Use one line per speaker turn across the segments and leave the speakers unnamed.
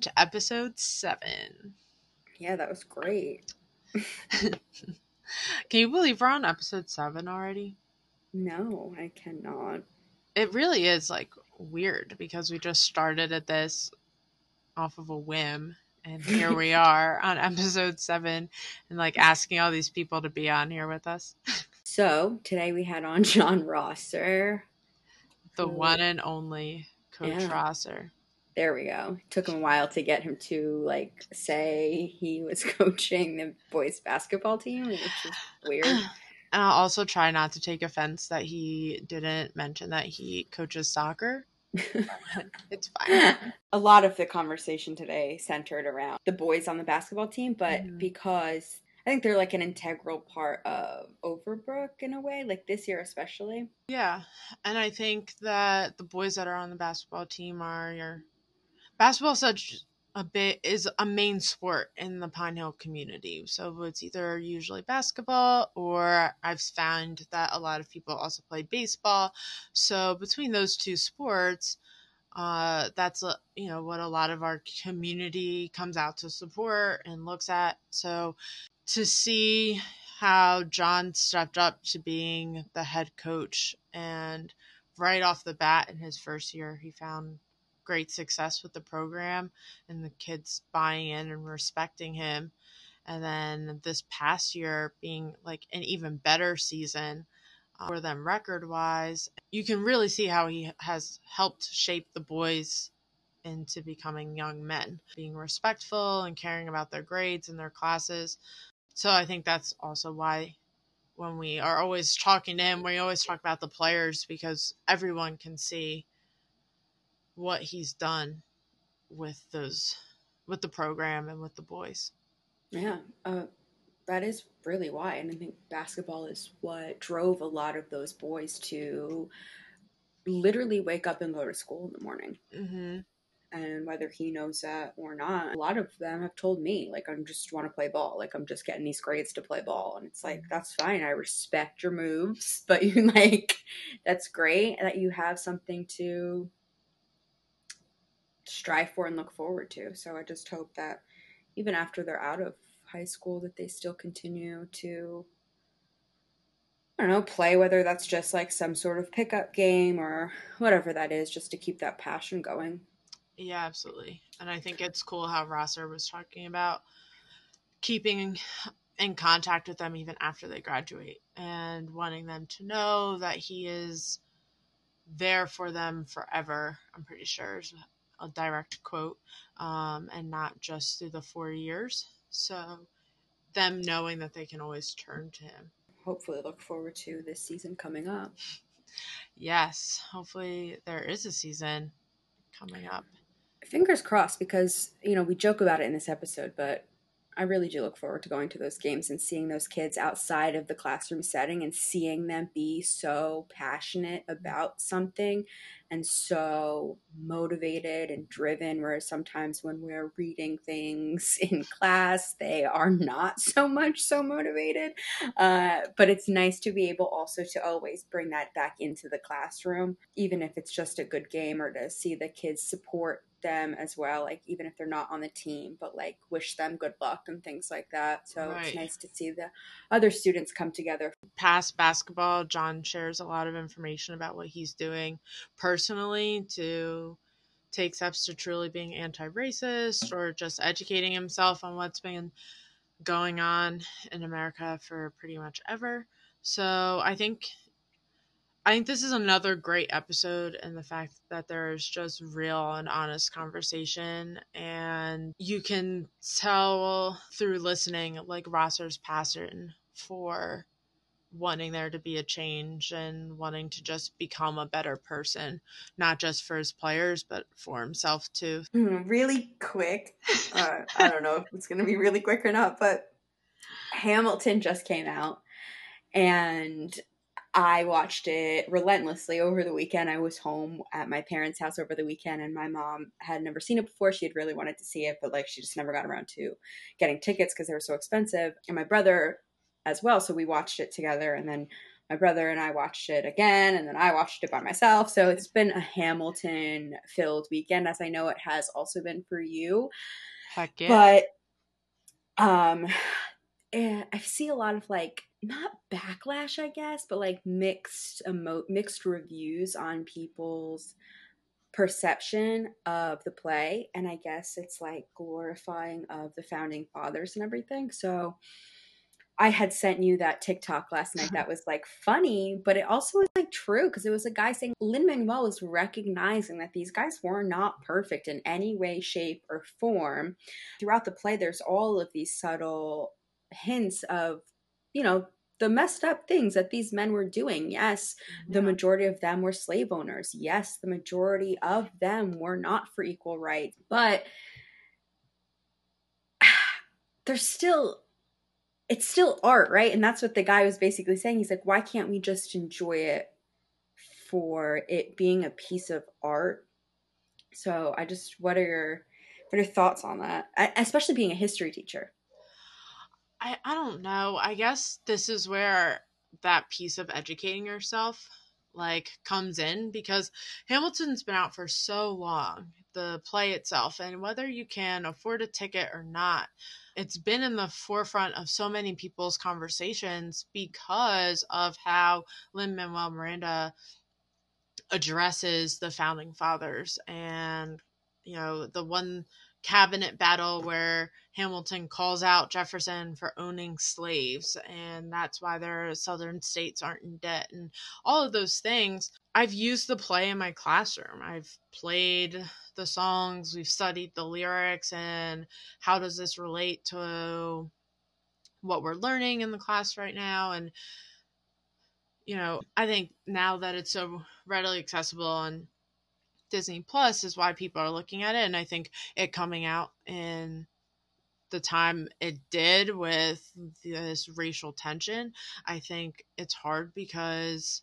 to episode seven.
Yeah, that was great.
Can you believe we're on episode seven already?
No, I cannot.
It really is like weird because we just started at this off of a whim and here we are on episode seven and like asking all these people to be on here with us.
So today we had on John Rosser.
The one and only Coach
Yeah.
Rosser.
There we go. took him a while to get him to like say he was coaching the boys basketball team, which is weird.
And I'll also try not to take offense that he didn't mention that he coaches soccer. it's fine.
a lot of the conversation today centered around the boys on the basketball team, but
Mhm.
because I think they're like an integral part of Overbrook in a way, like this year especially.
Yeah. And I think that the boys that are on the basketball team are your basketball such a bit is a main sport in the Pine Hill community. So it's either usually basketball or I've found that a lot of people also play baseball. So between those two sports, uh, that's a, you know what a lot of our community comes out to support and looks at. So to see how John stepped up to being the head coach and right off the bat in his first year he found great success with the program and the kids buying in and respecting him. And then this past year being like an even better season uh, for them record wise you can really see how he has helped shape the boys into becoming young men being respectful and caring about their grades and their classes. So i think that's also why when we are always talking to him we always talk about the players because everyone can see what he's done with those with the program and with the boys
Yeah, uh, that is really why. And I think basketball is what drove a lot of those boys to literally wake up and go to school in the morning.
hmm
And whether he knows that or not, a lot of them have told me, like, I just want to play ball. Like, I'm just getting these grades to play ball. And it's like, that's fine. I respect your moves, but you like, that's great that you have something to strive for and look forward to. So I just hope that even after they're out of high school, that they still continue to, I don't know, play, whether that's just like some sort of pickup game or whatever that is, just to keep that passion going.
yeah absolutely and i think it's cool how rosser was talking about keeping in contact with them even after they graduate and wanting them to know that he is there for them forever i'm pretty sure a direct quote um, and not just through the four years. So them knowing that they can always turn to him.
Hopefully, look forward to this season coming up.
yes hopefully there is a season coming up.
Fingers crossed, because you know we joke about it in this episode, but I really do look forward to going to those games and seeing those kids outside of the classroom setting and seeing them be so passionate about something and so motivated and driven. Whereas sometimes when we're reading things in class, they are not so much so motivated. Uh, but it's nice to be able also to always bring that back into the classroom, even if it's just a good game or to see the kids support them as well like even if they're not on the team but like wish them good luck and things like that so
Right.
it's nice to see the other students come together
past basketball, John shares a lot of information about what he's doing personally to take steps to truly being anti racist or just educating himself on what's been going on in America for pretty much ever. So I think I think this is another great episode in the fact that there's just real and honest conversation and you can tell through listening like Rosser's passion for wanting there to be a change and wanting to just become a better person, not just for his players, but for himself too.
really quick uh, i don't know if it's going to be really quick or not but hamilton just came out and I watched it relentlessly over the weekend. I was home at my parents' house over the weekend, and my mom had never seen it before. She had really wanted to see it, but like she just never got around to getting tickets because they were so expensive. And my brother as well, so we watched it together. And then my brother and I watched it again, and then I watched it by myself. So it's been a Hamilton filled weekend, as I know it has also been for you.
Heck yeah.
But um, eh, I see a lot of like not backlash, I guess, but like mixed emo- mixed reviews on people's perception of the play. And i guess it's like glorifying of the founding fathers and everything. So i had sent you that tiktok last night that was like funny but it also was like true because it was a guy saying lin manuel was recognizing that these guys were not perfect in any way shape or form. Throughout the play there's all of these subtle hints of you know the messed up things that these men were doing. Yes, the majority of them were slave owners. Yes, the majority of them were not for equal rights. But there's still it's still art, right? And that's what the guy was basically saying. He's like, why can't we just enjoy it for it being a piece of art? So I just what are your what are your thoughts on that? I, especially being a history teacher.
I, I don't know. I guess this is where that piece of educating yourself like comes in because Hamilton's been out for so long, the play itself, and whether you can afford a ticket or not, it's been in the forefront of so many people's conversations because of how Lin Manuel Miranda addresses the founding fathers and you know the one cabinet battle where Hamilton calls out Jefferson for owning slaves, and that's why their southern states aren't in debt, and all of those things. I've used the play in my classroom. I've played the songs, we've studied the lyrics, and how does this relate to what we're learning in the class right now? And, you know, I think now that it's so readily accessible and Disney Plus is why people are looking at it. And I think it coming out in the time it did with this racial tension, I think it's hard because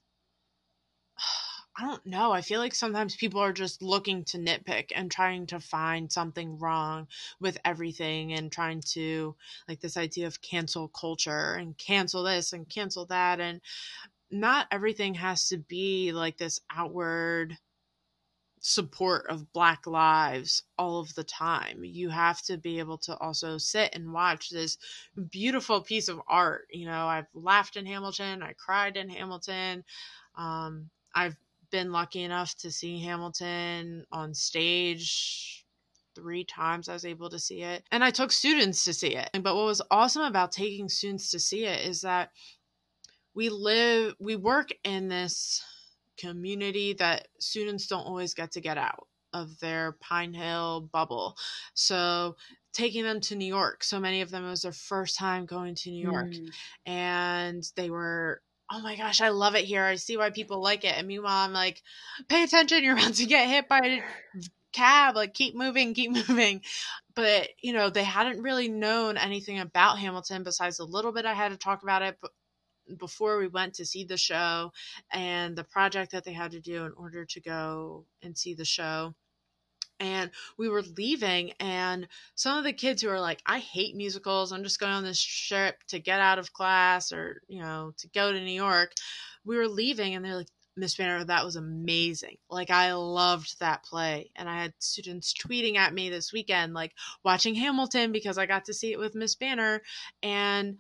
I don't know. I feel like sometimes people are just looking to nitpick and trying to find something wrong with everything and trying to, like, this idea of cancel culture and cancel this and cancel that. And not everything has to be like this outward support of black lives all of the time you have to be able to also sit and watch this beautiful piece of art you know i've laughed in hamilton i cried in hamilton um, i've been lucky enough to see hamilton on stage three times I was able to see it. And I took students to see it. But what was awesome about taking students to see it is that we live, we work in this community that students don't always get to get out of their Pine Hill bubble. So taking them to New York, so many of them it was their first time going to New York, mm. and they were. Oh my gosh, I love it here. I see why people like it. And meanwhile, I'm like, pay attention, you're about to get hit by a cab. Like, keep moving, keep moving. But, you know, they hadn't really known anything about Hamilton besides a little bit I had to talk about it, but before we went to see the show and the project that they had to do in order to go and see the show. And we were leaving and some of the kids who are like i hate musicals. I'm just going on this trip to get out of class or you know to go to new york. We were leaving and they're like miss banner that was amazing. Like i loved that play. And i had students tweeting at me this weekend like watching hamilton because i got to see it with miss banner. And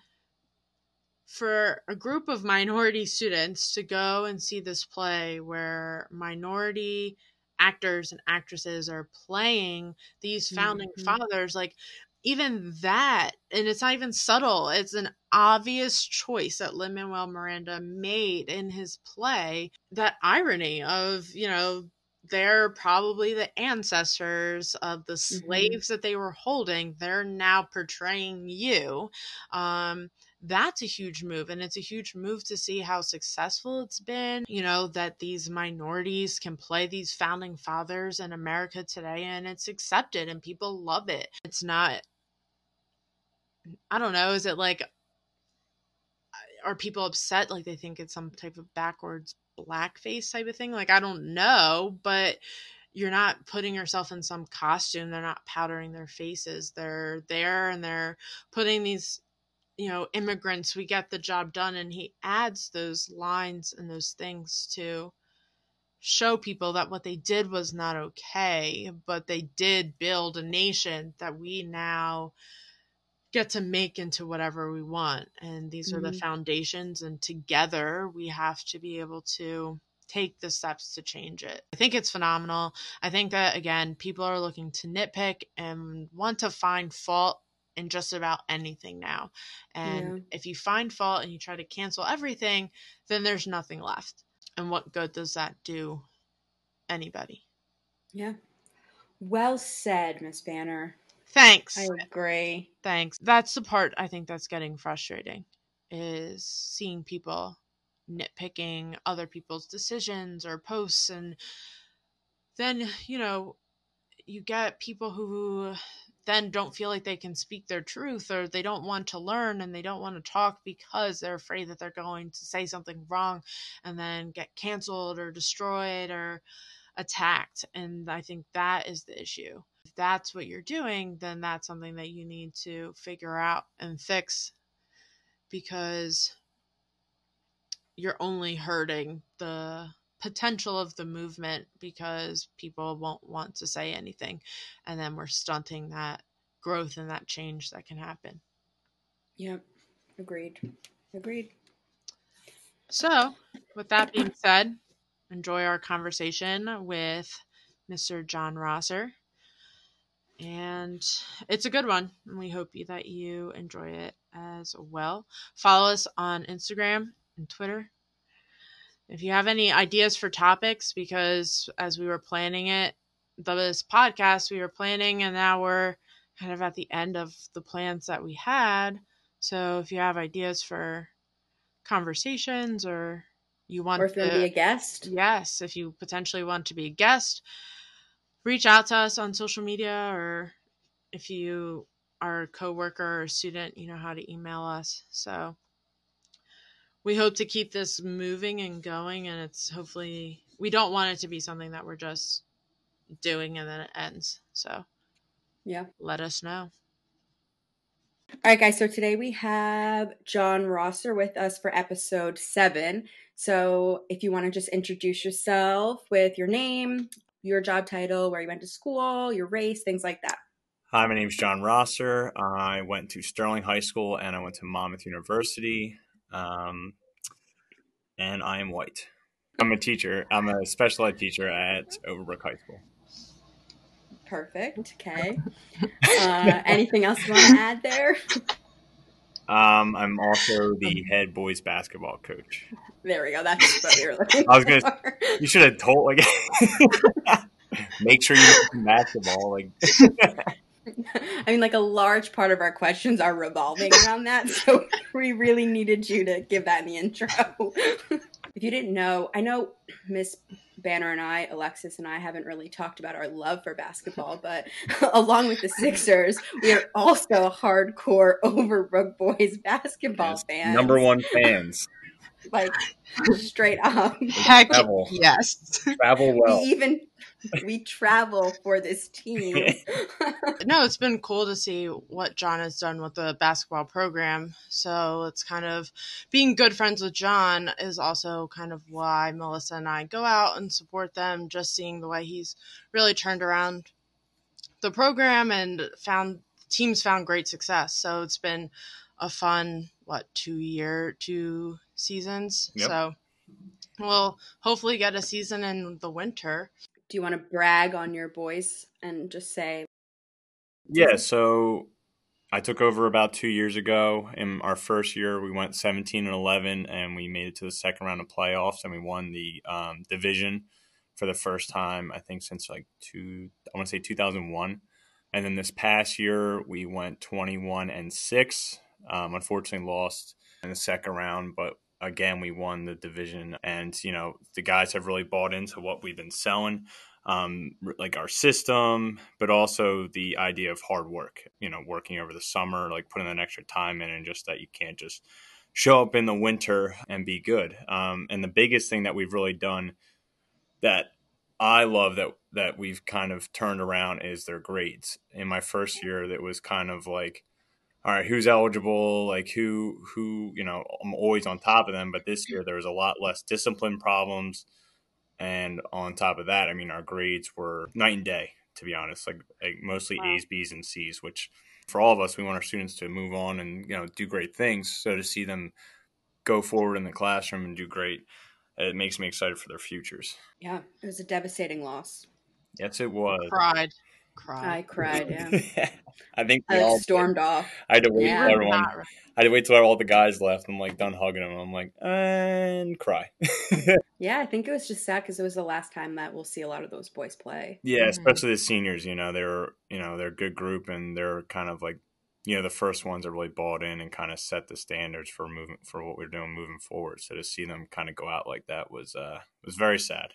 for a group of minority students to go and see this play where minority actors and actresses are playing these founding mm-hmm. fathers like even that and it's not even subtle it's an obvious choice that lin manuel miranda made in his play that irony of you know they're probably the ancestors of the mm-hmm. slaves mm-hmm. that they were holding they're now portraying you um that's a huge move and it's a huge move to see how successful it's been you know that these minorities can play these founding fathers in america today and it's accepted and people love it. It's not i don't know is it like are people upset like they think it's some type of backwards blackface type of thing? Like i don't know but you're not putting yourself in some costume they're not powdering their faces they're there and they're putting these you know immigrants we get the job done and he adds those lines and those things to show people that what they did was not okay but they did build a nation that we now get to make into whatever we want and these mm-hmm. are the mm-hmm. foundations and together we have to be able to take the steps to change it. I think it's phenomenal. I think that again, people are looking to nitpick and want to find fault in just about anything now. And yeah. if you find fault and you try to cancel everything, then there's nothing left. And what good does that do anybody?
Yeah. Well said, Miss Banner.
Thanks.
I agree.
Thanks. That's the part I think that's getting frustrating is seeing people nitpicking other people's decisions or posts and then, you know, you get people who then don't feel like they can speak their truth or they don't want to learn and they don't want to talk because they're afraid that they're going to say something wrong and then get canceled or destroyed or attacked. And I think that is the issue. If that's what you're doing, then that's something that you need to figure out and fix because you're only hurting the potential of the movement because people won't want to say anything. And then we're stunting that growth and that change that can happen.
Yep. Agreed. Agreed.
So with that being said enjoy our conversation with mr john rosser. And it's a good one and we hope that you enjoy it as well. Follow us on instagram and twitter if you have any ideas for topics, because as we were planning it, this podcast we were planning, and now we're kind of at the end of the plans that we had. So if you have ideas for conversations or you want
or if
to
be a guest,
yes, if you potentially want to be a guest, reach out to us on social media or if you are a coworker or student, you know how to email us. So we hope to keep this moving and going and it's hopefully we don't want it to be something that we're just doing and then it ends. So
yeah.
let us know.
All right guys so today we have john rosser with us for episode seven. So if you want to just introduce yourself with your name your job title where you went to school your race things like that.
Hi, my name is John Rosser. I went to Sterling High School and I went to Monmouth University. Um, and I am white. I'm a teacher. I'm a special ed teacher at Overbrook High School.
Perfect. Okay. Uh, anything else you want to add there?
Um, I'm also the head boys basketball coach.
There we go. That's what we were looking
I was gonna. For. You should have told like. make sure you do basketball. Like.
I mean, like a large part of our questions are revolving around that, so we really needed you to give that in the intro. if you didn't know, I know Miss Banner and I, Alexis and I, haven't really talked about our love for basketball, but along with the Sixers, we are also hardcore Overbrook boys basketball yes, fans.
Number one fans.
like straight up.
Heck travel. yes.
Travel well.
We even we travel for this team.
no, it's been cool to see what John has done with the basketball program. So it's kind of being good friends with John is also kind of why Melissa and I go out and support them, just seeing the way he's really turned around the program and found teams found great success. So it's been a fun what two year two seasons. Yep. So we'll hopefully get a season in the winter
do you want to brag on your boys and just say
yeah so i took over about two years ago. In our first year we went 17 and 11 and we made it to the second round of playoffs and we won the um, division for the first time i think since like two i want to say 2001 and then this past year we went 21 and 6 um, unfortunately lost in the second round but again, we won the division, and you know the guys have really bought into what we've been selling, um, like our system, but also the idea of hard work. You know, working over the summer, like putting that extra time in, and just that you can't just show up in the winter and be good. Um, and the biggest thing that we've really done that I love that that we've kind of turned around is their grades. In my first year, that was kind of like all right, who's eligible? Like who who you know I'm always on top of them. But this year there was a lot less discipline problems, and on top of that, I mean our grades were night and day. To be honest, like, like mostly wow. A's, B's, and C's, which for all of us, we want our students to move on and you know do great things. So to see them go forward in the classroom and do great, it makes me excited for their futures.
Yeah, it was a devastating loss.
Yes, it was.
Cried. Cried.
I cried. Yeah.
I think
I all stormed did. off.
I had to wait yeah. till everyone. I had to wait till all the guys left. I'm like done hugging them. I'm like and cry.
yeah, I think it was just sad because it was the last time that we'll see a lot of those boys play.
Yeah, mm-hmm. especially the seniors. You know, they're you know they're a good group and they're kind of like you know the first ones that really bought in and kind of set the standards for moving for what we're doing moving forward. So to see them kind of go out like that was uh was very sad.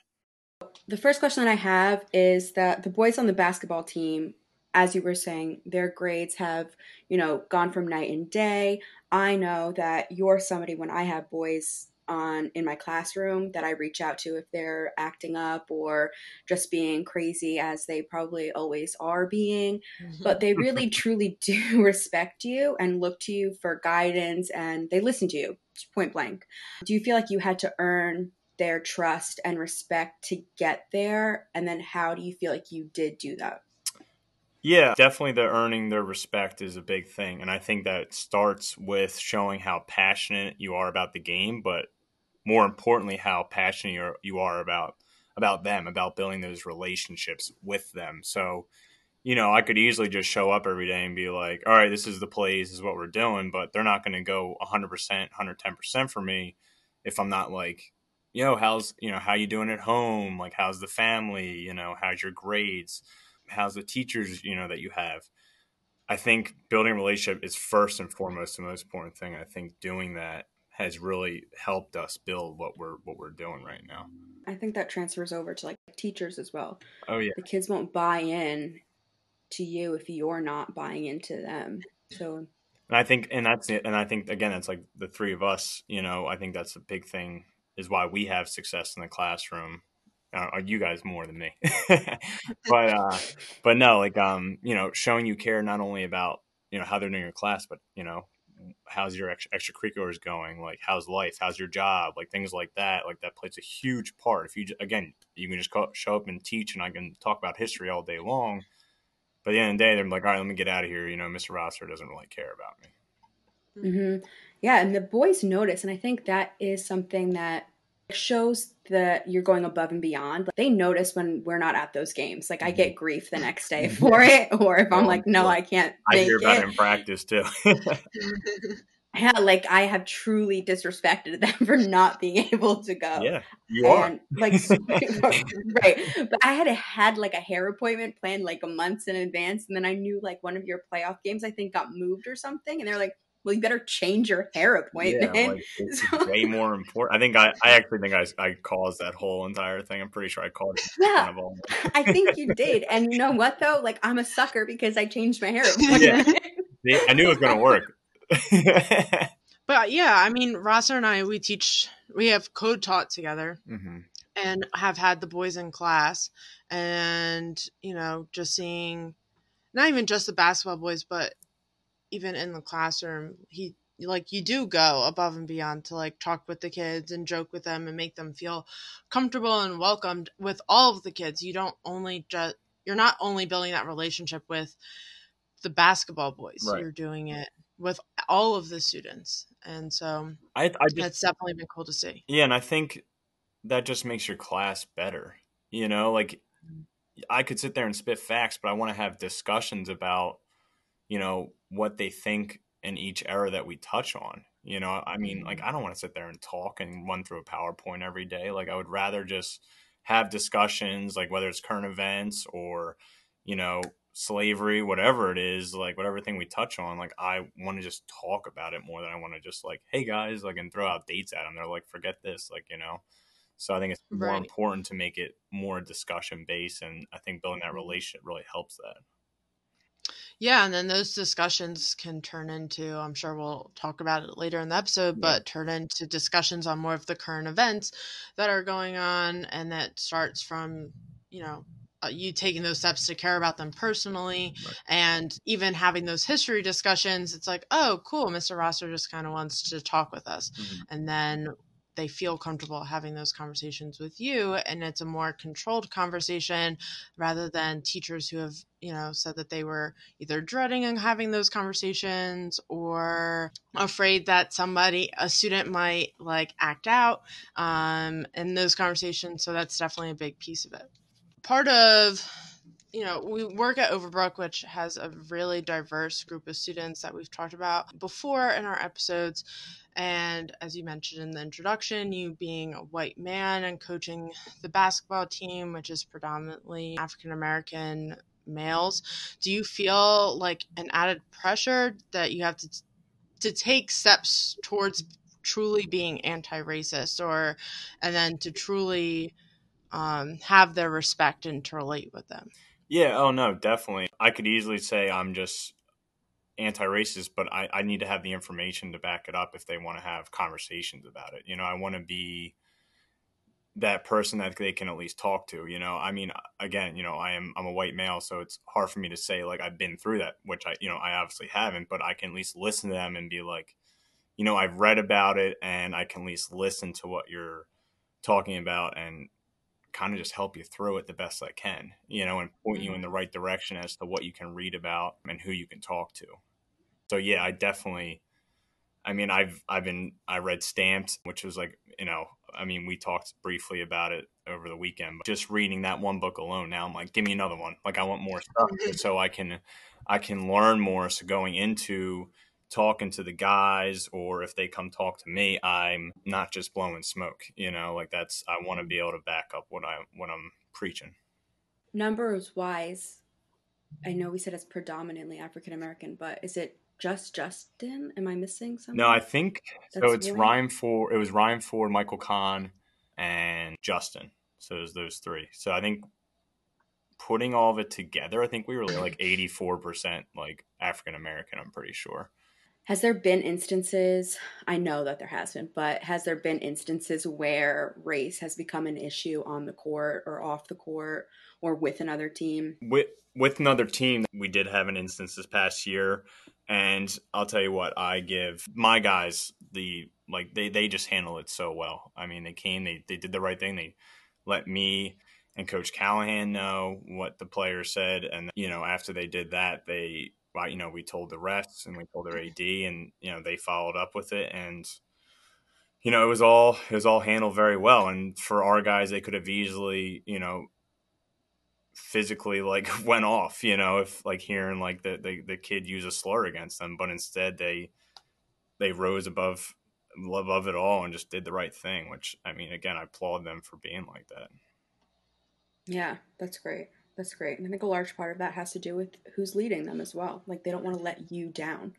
The first question that I have is that the boys on the basketball team, as you were saying, their grades have, you know, gone from night and day. I know that you're somebody when I have boys on in my classroom that I reach out to if they're acting up or just being crazy as they probably always are being mm-hmm. but they really truly do respect you and look to you for guidance and they listen to you point blank do you feel like you had to earn their trust and respect to get there? And then how do you feel like you did do that?
Yeah, definitely the earning their respect is a big thing. And I think that starts with showing how passionate you are about the game, but more importantly, how passionate you are about about them, about building those relationships with them. So, you know, I could easily just show up every day and be like, all right, this is the plays, this is what we're doing, but they're not going to go 100%, 110% for me if I'm not like you know, how's, you know, how you doing at home? Like, how's the family? You know, how's your grades? How's the teachers, you know, that you have? I think building a relationship is first and foremost the most important thing. I think doing that has really helped us build what we're what we're doing right now.
I think that transfers over to like teachers as well.
Oh yeah.
The kids won't buy in to you if you're not buying into them. So
and I think and that's it and I think again it's like the three of us, you know, I think that's a big thing is why we have success in the classroom. Uh, you guys more than me, but uh, but no, like um, you know, showing you care not only about you know how they're doing your class, but you know how's your extra, extracurriculars going? Like how's life? How's your job? Like things like that. Like that plays a huge part. If you again you can just call, show up and teach and i can talk about history all day long. But at the end of the day they're like all right let me get out of here. You know mr rosser doesn't really care about
me. Mm-hmm. Yeah and the boys notice and i think that is something that shows that you're going above and beyond. Like, they notice when we're not at those games. Like I get mm-hmm. grief the next day for it, or if I'm like, no, I can't.
I hear about it in practice too.
yeah, like I have truly disrespected them for not being able to go.
Yeah, you and,
are. Like, right. But I had a, had like a hair appointment planned like months in advance, and then I knew like one of your playoff games I think got moved or something, and they're like, well, you better change your hair appointment. Yeah, like,
it's so, way more important. I think I, I actually think I, I caused that whole entire thing. I'm pretty sure I caused it.
Yeah, I think you did. And you know what though? Like I'm a sucker because I changed my hair appointment.
Yeah. I knew it was going to work.
but yeah, I mean, Rosser and I, we teach, we have code taught together. Mm-hmm. And have had the boys in class, and you know, just seeing not even just the basketball boys, but even in the classroom, he like you do go above and beyond to like talk with the kids and joke with them and make them feel comfortable and welcomed with all of the kids. You don't only just you're not only building that relationship with the basketball boys. Right. You're doing it with all of the students, and so
I, I just,
that's definitely been cool to see.
Yeah, and I think that just makes your class better. You know, like mm. I could sit there and spit facts, but I want to have discussions about you know what they think in each era that we touch on. You know, I mean, like mm-hmm. I don't want to sit there and talk and run through a PowerPoint every day. Like I would rather just have discussions, like whether it's current events or, you know, slavery, whatever it is, like whatever thing we touch on, like I want to just talk about it more than I want to just like, hey guys, like and throw out dates at them. They're like, forget this, like you know. So I think it's more right. important to make it more discussion based, and I think building that mm-hmm. relationship really helps that.
Yeah, and then those discussions can turn into, I'm sure we'll talk about it later in the episode, but turn into discussions on more of the current events that are going on. And that starts from, you know, uh, you taking those steps to care about them personally
Right.
and even having those history discussions it's like oh cool mr rosser just kind of wants to talk with us
Mhm.
and then they feel comfortable having those conversations with you and it's a more controlled conversation rather than teachers who have you know said that they were either dreading having those conversations or afraid that somebody a student might like act out um, in those conversations. So that's definitely a big piece of it. Part of you know we work at overbrook which has a really diverse group of students that we've talked about before in our episodes and as you mentioned in the introduction, you being a white man and coaching the basketball team, which is predominantly African American males, do you feel like an added pressure that you have to to take steps towards truly being anti-racist, or and then to truly um, have their respect and to relate with them?
Yeah, oh no, definitely. I could easily say I'm just anti-racist, but I, I need to have the information to back it up if they want to have conversations about it. You know, I want to be that person that they can at least talk to. You know, I mean, again, you know, I am I'm a white male, so it's hard for me to say like I've been through that, which I you know I obviously haven't, but I can at least listen to them and be like, you know, I've read about it and I can at least listen to what you're talking about and kind of just help you through it the best I can, you know, and point you mm-hmm. in the right direction as to what you can read about and who you can talk to. So yeah, I definitely I mean, I've I've been I read Stamped, which was like, you know, I mean, we talked briefly about it over the weekend, but just reading that one book alone now I'm like, give me another one. Like I want more stuff oh, so I can I can learn more so going into talking to the guys or if they come talk to me i'm not just blowing smoke you know like that's i want to be able to back up what i what i'm preaching.
Numbers wise, I know we said it's predominantly African American, but is it just Justin? Am I missing something?
no i think so it's
really-
ryan ford it was ryan ford michael kahn and justin. So it was those three. So i think putting all of it together i think we were like 84% like african american i'm pretty sure
Has there been instances? I know that there has been, but has there been instances where race has become an issue on the court or off the court or with another team?
with with another team we did have an instance this past year and i'll tell you what i give my guys the like they they just handle it so well i mean they came they, they did the right thing they let me and coach callahan know what the players said and you know after they did that they you know we told the refs and we told their ad and you know they followed up with it and you know it was all it was all handled very well. And for our guys they could have easily you know physically like went off you know if like hearing like the, the the kid use a slur against them. But instead they they rose above above it all and just did the right thing which i mean again i applaud them for being like that.
Yeah, that's great. That's great. And I think a large part of that has to do with who's leading them as well. Like they don't want to let you down.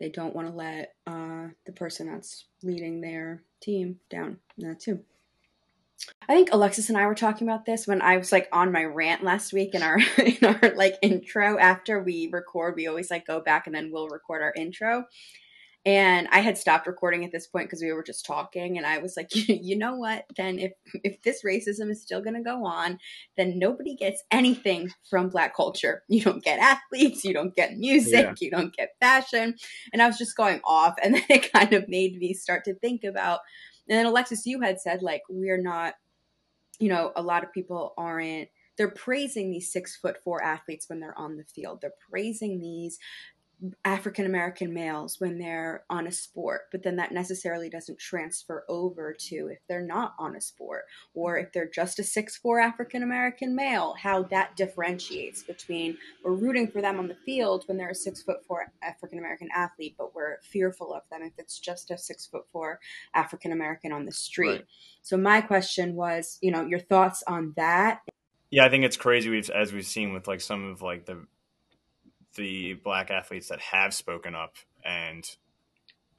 They don't want to let uh, the person that's leading their team down. That too. I think Alexis and I were talking about this when I was like on my rant last week in our in our like intro. After we record, we always like go back and then we'll record our intro. And I had stopped recording at this point because we were just talking, and I was like, you know what? Then if if this racism is still going to go on, then nobody gets anything from black culture. You don't get athletes, you don't get music,
Yeah.
you don't get fashion. And I was just going off, and then it kind of made me start to think about. And then Alexis, you had said like we're not, you know, a lot of people aren't. They're praising these six foot four athletes when they're on the field. They're praising these African American males when they're on a sport, but then that necessarily doesn't transfer over to if they're not on a sport or if they're just a six four African American male, how that differentiates between we're rooting for them on the field when they're a six foot four African American athlete, but we're fearful of them if it's just a six foot four African American on the street.
Right.
So my question was, you know, your thoughts on that.
yeah i think it's crazy we've as we've seen with like some of like the the black athletes that have spoken up and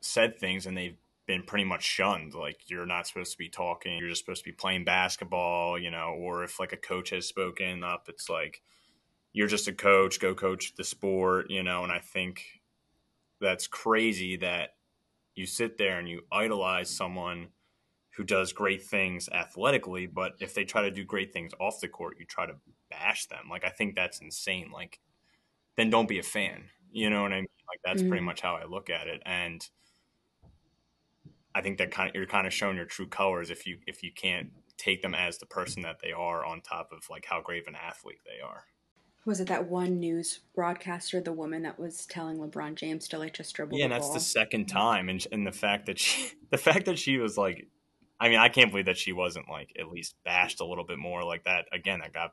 said things and they've been pretty much shunned like you're not supposed to be talking you're just supposed to be playing basketball you know or if like a coach has spoken up it's like you're just a coach go coach the sport you know and i think that's crazy that you sit there and you idolize someone who does great things athletically but if they try to do great things off the court you try to bash them. Like I think that's insane. Like then don't be a fan. You know what I mean? Like that's mm-hmm. pretty much how I look at it. And I think that kind of you're kind of showing your true colors if you if you can't take them as the person that they are on top of like how great of an athlete they are.
Was it that one news broadcaster, the woman that was telling LeBron James to like just dribble?
Yeah, and that's ball? the second time, and and the fact that she, the fact that she was like, I mean, I can't believe that she wasn't like at least bashed a little bit more like that. Again, that got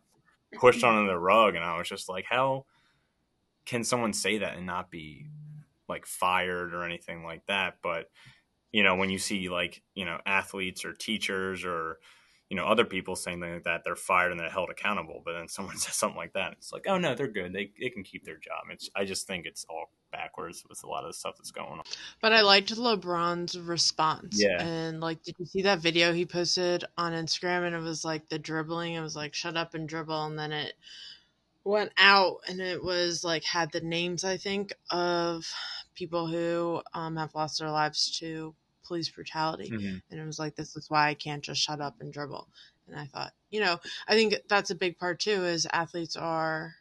pushed under the rug, and I was just like, how can someone say that and not be like fired or anything like that? But you know, when you see like, you know, athletes or teachers or, you know, other people saying like that, they're fired and they're held accountable. But then someone says something like that, it's like, oh no, they're good. They, they can keep their job. It's, I just think it's all backwards with a lot of the stuff that's going on.
But I liked LeBron's response. Yeah. And like, did you see that video he posted on Instagram? And it was like the dribbling. It was like, shut up and dribble. And then it went out and it was like, had the names, I think, of people who um, have lost their lives to police brutality. Mm-hmm. And it was like, this is why I can't just shut up and dribble. And I thought, you know, I think that's a big part too, is athletes are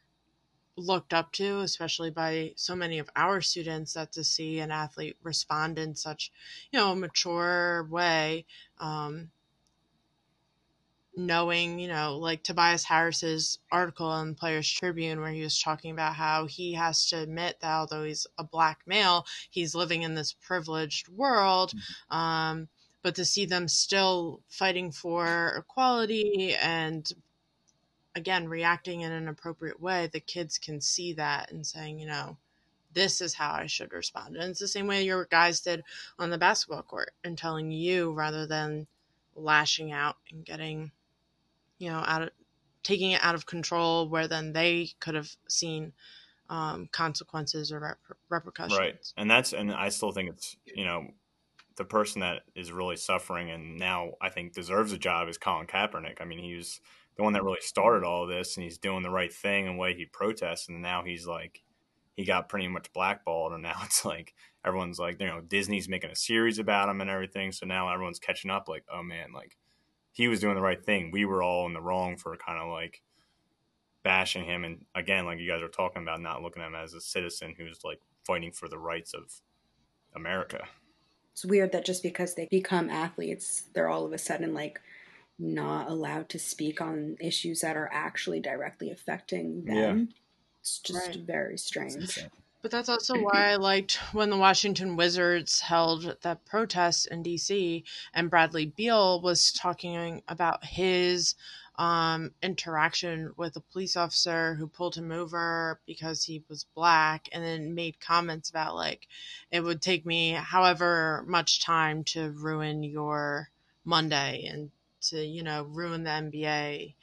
looked up to, especially by so many of our students, that to see an athlete respond in such, you know, a mature way, um, knowing, you know, like Tobias Harris's article in Players Tribune, where he was talking about how he has to admit that although he's a black male, he's living in this privileged world. Mm-hmm. Um, but to see them still fighting for equality and again reacting in an appropriate way, the kids can see that and saying, you know, this is how I should respond. And it's the same way your guys did on the basketball court and telling you rather than lashing out and getting you know, out of taking it out of control where then they could have seen um, consequences or rep- repercussions.
Right. And that's, and I still think it's, you know, the person that is really suffering and now I think deserves a job is Colin Kaepernick. I mean, he was the one that really started all this and he's doing the right thing and way he protests. And now he's like, he got pretty much blackballed. And now it's like, everyone's like, you know, Disney's making a series about him and everything. So now everyone's catching up like, oh man, like he was doing the right thing. We were all in the wrong for kind of like bashing him. And again, like you guys are talking about, not looking at him as a citizen who's like fighting for the rights of America.
It's weird that just because they become athletes, they're all of a sudden like not allowed to speak on issues that are actually directly affecting them. Yeah. It's just right. very strange.
But that's also why I liked when the Washington Wizards held that protest in DC and Bradley Beal was talking about his um, interaction with a police officer who pulled him over because he was black and then made comments about like it would take me however much time to ruin your Monday and to you know ruin the NBA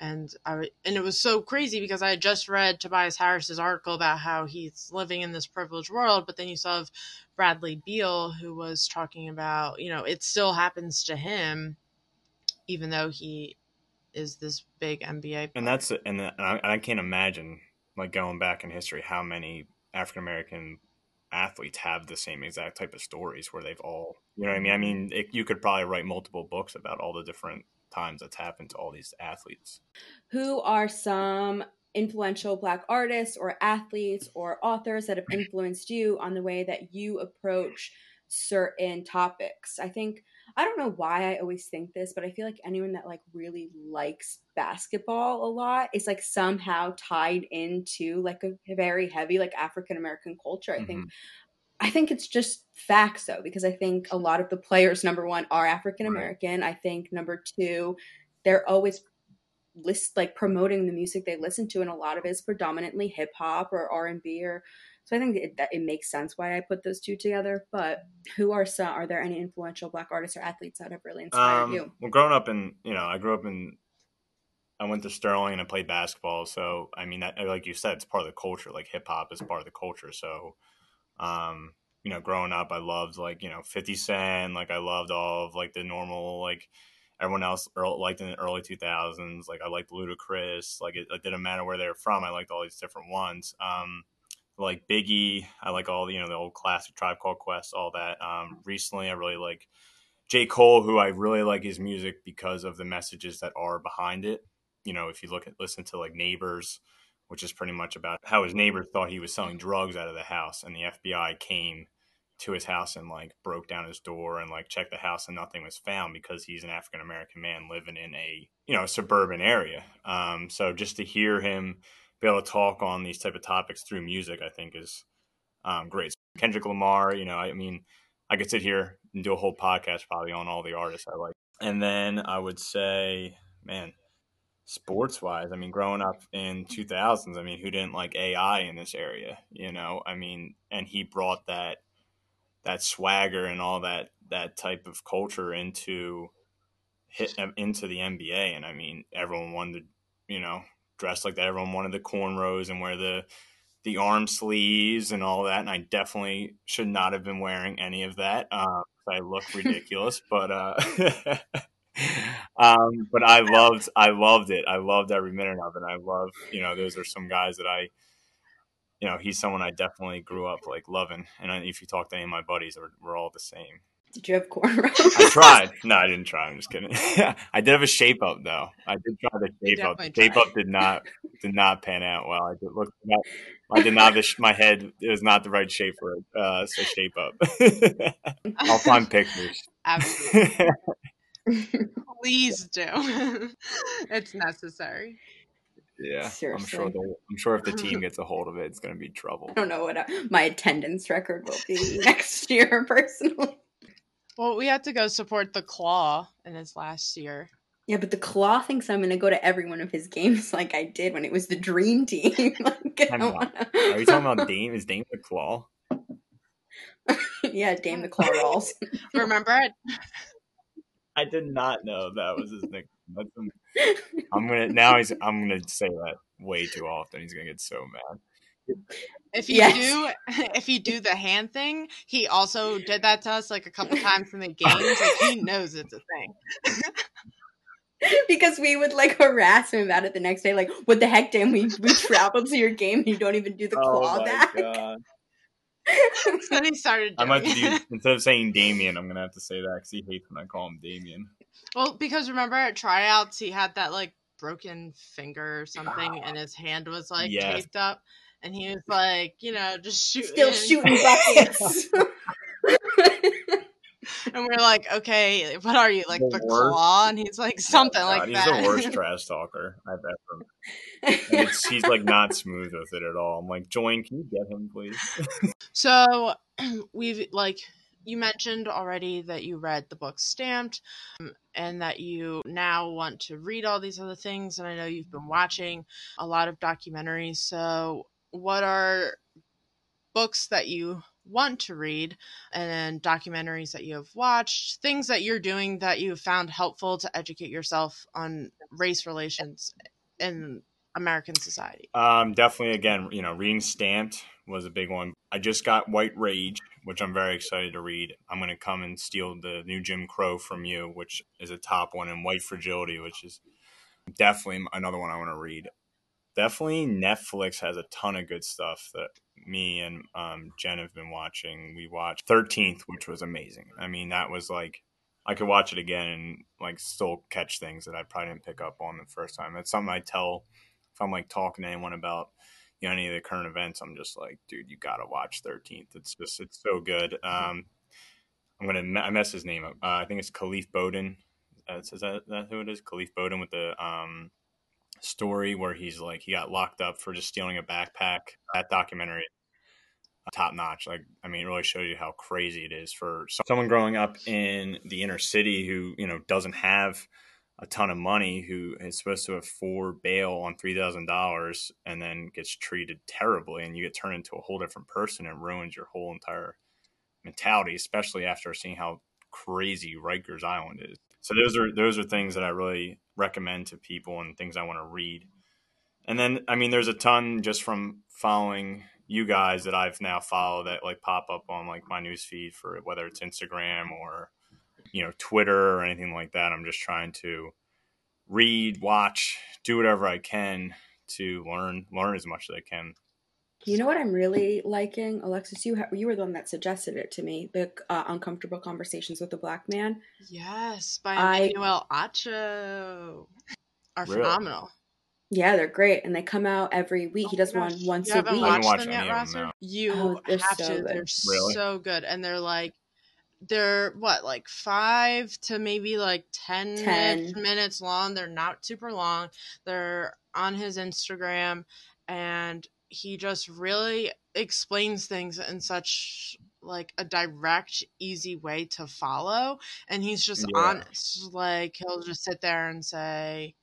and I and it was so crazy because I had just read Tobias Harris's article about how he's living in this privileged world, but then you saw Bradley Beal who was talking about you know it still happens to him, even though he is this big NBA.
And that's and I, I can't imagine like going back in history how many African American athletes have the same exact type of stories where they've all you know what I mean. I mean it, you could probably write multiple books about all the different times that's happened to all these athletes.
Who are some influential black artists or athletes or authors that have influenced you on the way that you approach certain topics? I think I don't know why I always think this, but I feel like anyone that like really likes basketball a lot is like somehow tied into like a very heavy like African American culture. I mm-hmm. think I think it's just facts though, because I think a lot of the players, number one, are African American. Right. I think number two, they're always list like promoting the music they listen to, and a lot of it is predominantly hip hop or R and B or. So I think it, that it makes sense why I put those two together. But who are some? Are there any influential Black artists or athletes that have really inspired um, you?
Well, growing up in you know, I grew up in. I went to Sterling and I played basketball. So I mean, that, like you said, it's part of the culture. Like hip hop is part of the culture. So um, you know, growing up, I loved like you know Fifty Cent. Like I loved all of like the normal like everyone else liked in the early 2000s. Like I liked Ludacris. Like it, it didn't matter where they were from. I liked all these different ones. Um, like Biggie. I like all you know the old classic Tribe Called Quest, all that. Um, recently, I really like J Cole, who I really like his music because of the messages that are behind it. you know, if you look at listen to like Neighbors, which is pretty much about how his neighbors thought he was selling drugs out of the house, and the FBI came to his house and like broke down his door and like checked the house and nothing was found because he's an African American man living in a you know suburban area. Um, so just to hear him be able to talk on these type of topics through music, I think is um, great. Kendrick Lamar, you know, I mean, I could sit here and do a whole podcast probably on all the artists I like. And then I would say, man, sports wise, I mean, growing up in 2000s, I mean, who didn't like AI in this area, you know? I mean, and he brought that that swagger and all that that type of culture into hit into the NBA and I mean, everyone wanted to, you know, dress like that. Everyone wanted the cornrows and wear the the arm sleeves and all that. And I definitely should not have been wearing any of that. Uh, I look ridiculous, but uh, um, but I loved I loved it. I loved every minute of it. I love you know those are some guys that I you know he's someone I definitely grew up like loving. And if you talk to any of my buddies, we're, we're all the same.
Did you have cornrows?
I tried. No, I didn't try. I'm just kidding. I did have a shape up though. I did try the shape up. The shape up did not did not pan out well. I did look. I did not. My head it was not the right shape for it. Uh, so shape up. I'll find pictures.
Absolutely. Please do. it's necessary.
Yeah, Seriously. I'm sure. I'm sure if the team gets a hold of it, it's going to be trouble.
I don't know what uh, my attendance record will be next year, personally.
Well, we had to go support the Claw in his last year.
Yeah, but the Claw thinks I'm going to go to every one of his games like I did when it was the Dream Team. like,
wanna... Are you talking about Dame? Is Dame the Claw?
yeah, Dame the Claw rolls.
Remember it?
I did not know that was his nickname. I'm gonna now. He's. I'm gonna say that way too often. He's gonna get so mad.
If you yes. do, if you do the hand thing, he also did that to us like a couple times in the games. Like he knows it's a thing.
because we would like harass him about it the next day. Like, what the heck, Dan? We we traveled to your game and you don't even do the oh claw back.
then he started.
I might do instead of saying Damien, I'm gonna have to say that because he hates when I call him Damien.
Well, because remember at tryouts he had that like broken finger or something, and his hand was like yes. taped up and he was like, you know, just shooting,
still shooting buckets.
and we're like, okay, what are you like the, the claw? And he's like something God, like
he's
that.
He's the worst trash talker I've ever. he's like not smooth with it at all. I'm like, join, can you get him, please?
so we've like you mentioned already that you read the book Stamped um, and that you now want to read all these other things. And I know you've been watching a lot of documentaries. So, what are books that you want to read and documentaries that you have watched, things that you're doing that you found helpful to educate yourself on race relations in American society?
Um, definitely, again, you know, reading Stamped was a big one. I just got White Rage, which I'm very excited to read. I'm going to come and steal the new Jim Crow from you, which is a top one, and White Fragility, which is definitely another one I want to read definitely Netflix has a ton of good stuff that me and um, Jen have been watching. We watched Thirteenth, which was amazing. I mean, that was like I could watch it again and like still catch things that I probably didn't pick up on the first time. It's something I tell if I'm like talking to anyone about you know any of the current events. I'm just like, dude, you gotta watch Thirteenth. It's just it's so good. Um, I'm gonna I mess his name up. Uh, I think it's Kalief Bowden. Uh, is that, that who it is? Kalief Bowden with the um story where he's like he got locked up for just stealing a backpack. That documentary uh, top notch. Like, I mean, it really shows you how crazy it is for someone growing up in the inner city who, you know, doesn't have a ton of money, who is supposed to afford bail on $3,000 and then gets treated terribly. And you get turned into a whole different person and ruins your whole entire mentality, especially after seeing how crazy Rikers Island is. So those are those are things that I really recommend to people and things I want to read. And then I mean there's a ton just from following you guys that I've now followed that like pop up on like my news feed for whether it's Instagram or you know Twitter or anything like that. I'm just trying to read, watch, do whatever I can to learn learn as much as I can.
You know what I'm really liking, Alexis? You ha- you were the one that suggested it to me. The uh, uncomfortable conversations with a black man.
Yes, by I, Emmanuel Acho. are
Really?
phenomenal.
Yeah, they're great, and they come out every week. he does
Oh my
one once
you
a
haven't
week.
I
watched
watched
them yet,
of them,
Rosser?
no.
You
Oh, they're
have
so
to.
good.
They're
Really?
so good, and they're like they're what like five to maybe like 10,
10.
minutes long they're not super long they're on his instagram and he just really explains things in such like a direct easy way to follow and he's just
Yeah.
honest like he'll just sit there and say